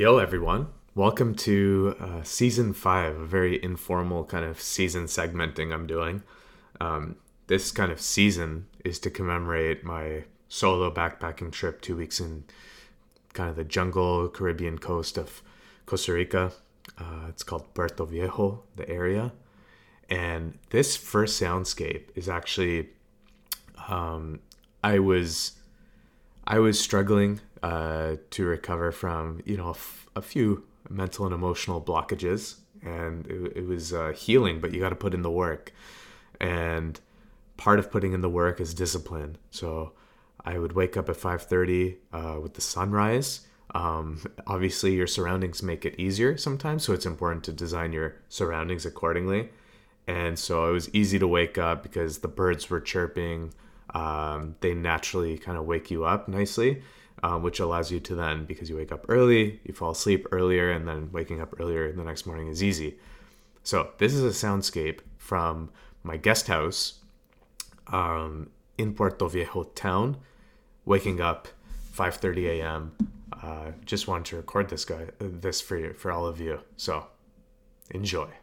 Yo, everyone. Welcome to uh, season five, a very informal kind of season segmenting I'm doing. Um, this kind of season is to commemorate my solo backpacking trip two weeks in kind of the jungle Caribbean coast of Costa Rica. Uh, it's called Puerto Viejo, the area. And this first soundscape is actually, um, I was, I was struggling uh, to recover from, you know, a, f- a few mental and emotional blockages, and it, it was uh, healing. But you got to put in the work, and part of putting in the work is discipline. So I would wake up at 5:30 uh, with the sunrise. Um, obviously, your surroundings make it easier sometimes, so it's important to design your surroundings accordingly. And so it was easy to wake up because the birds were chirping. Um, they naturally kind of wake you up nicely, um, which allows you to then, because you wake up early, you fall asleep earlier, and then waking up earlier the next morning is easy. So this is a soundscape from my guest house um, in Puerto Viejo town, waking up 5:30 a.m. Uh, just wanted to record this guy, this for you, for all of you. So enjoy.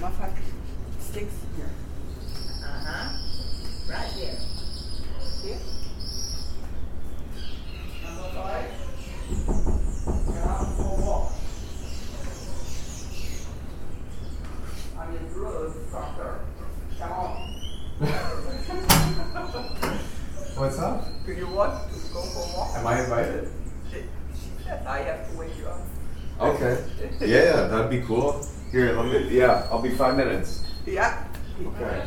Motherfucker sticks here. Uh huh. Right here. Here. Number five. Get out for walk. I'm your drug doctor. Come on. What's up? Do you want to go for walk? Am I invited? I have to wake you up. Okay. yeah, that'd be cool. Here, let me, yeah, I'll be five minutes. Yeah. Okay.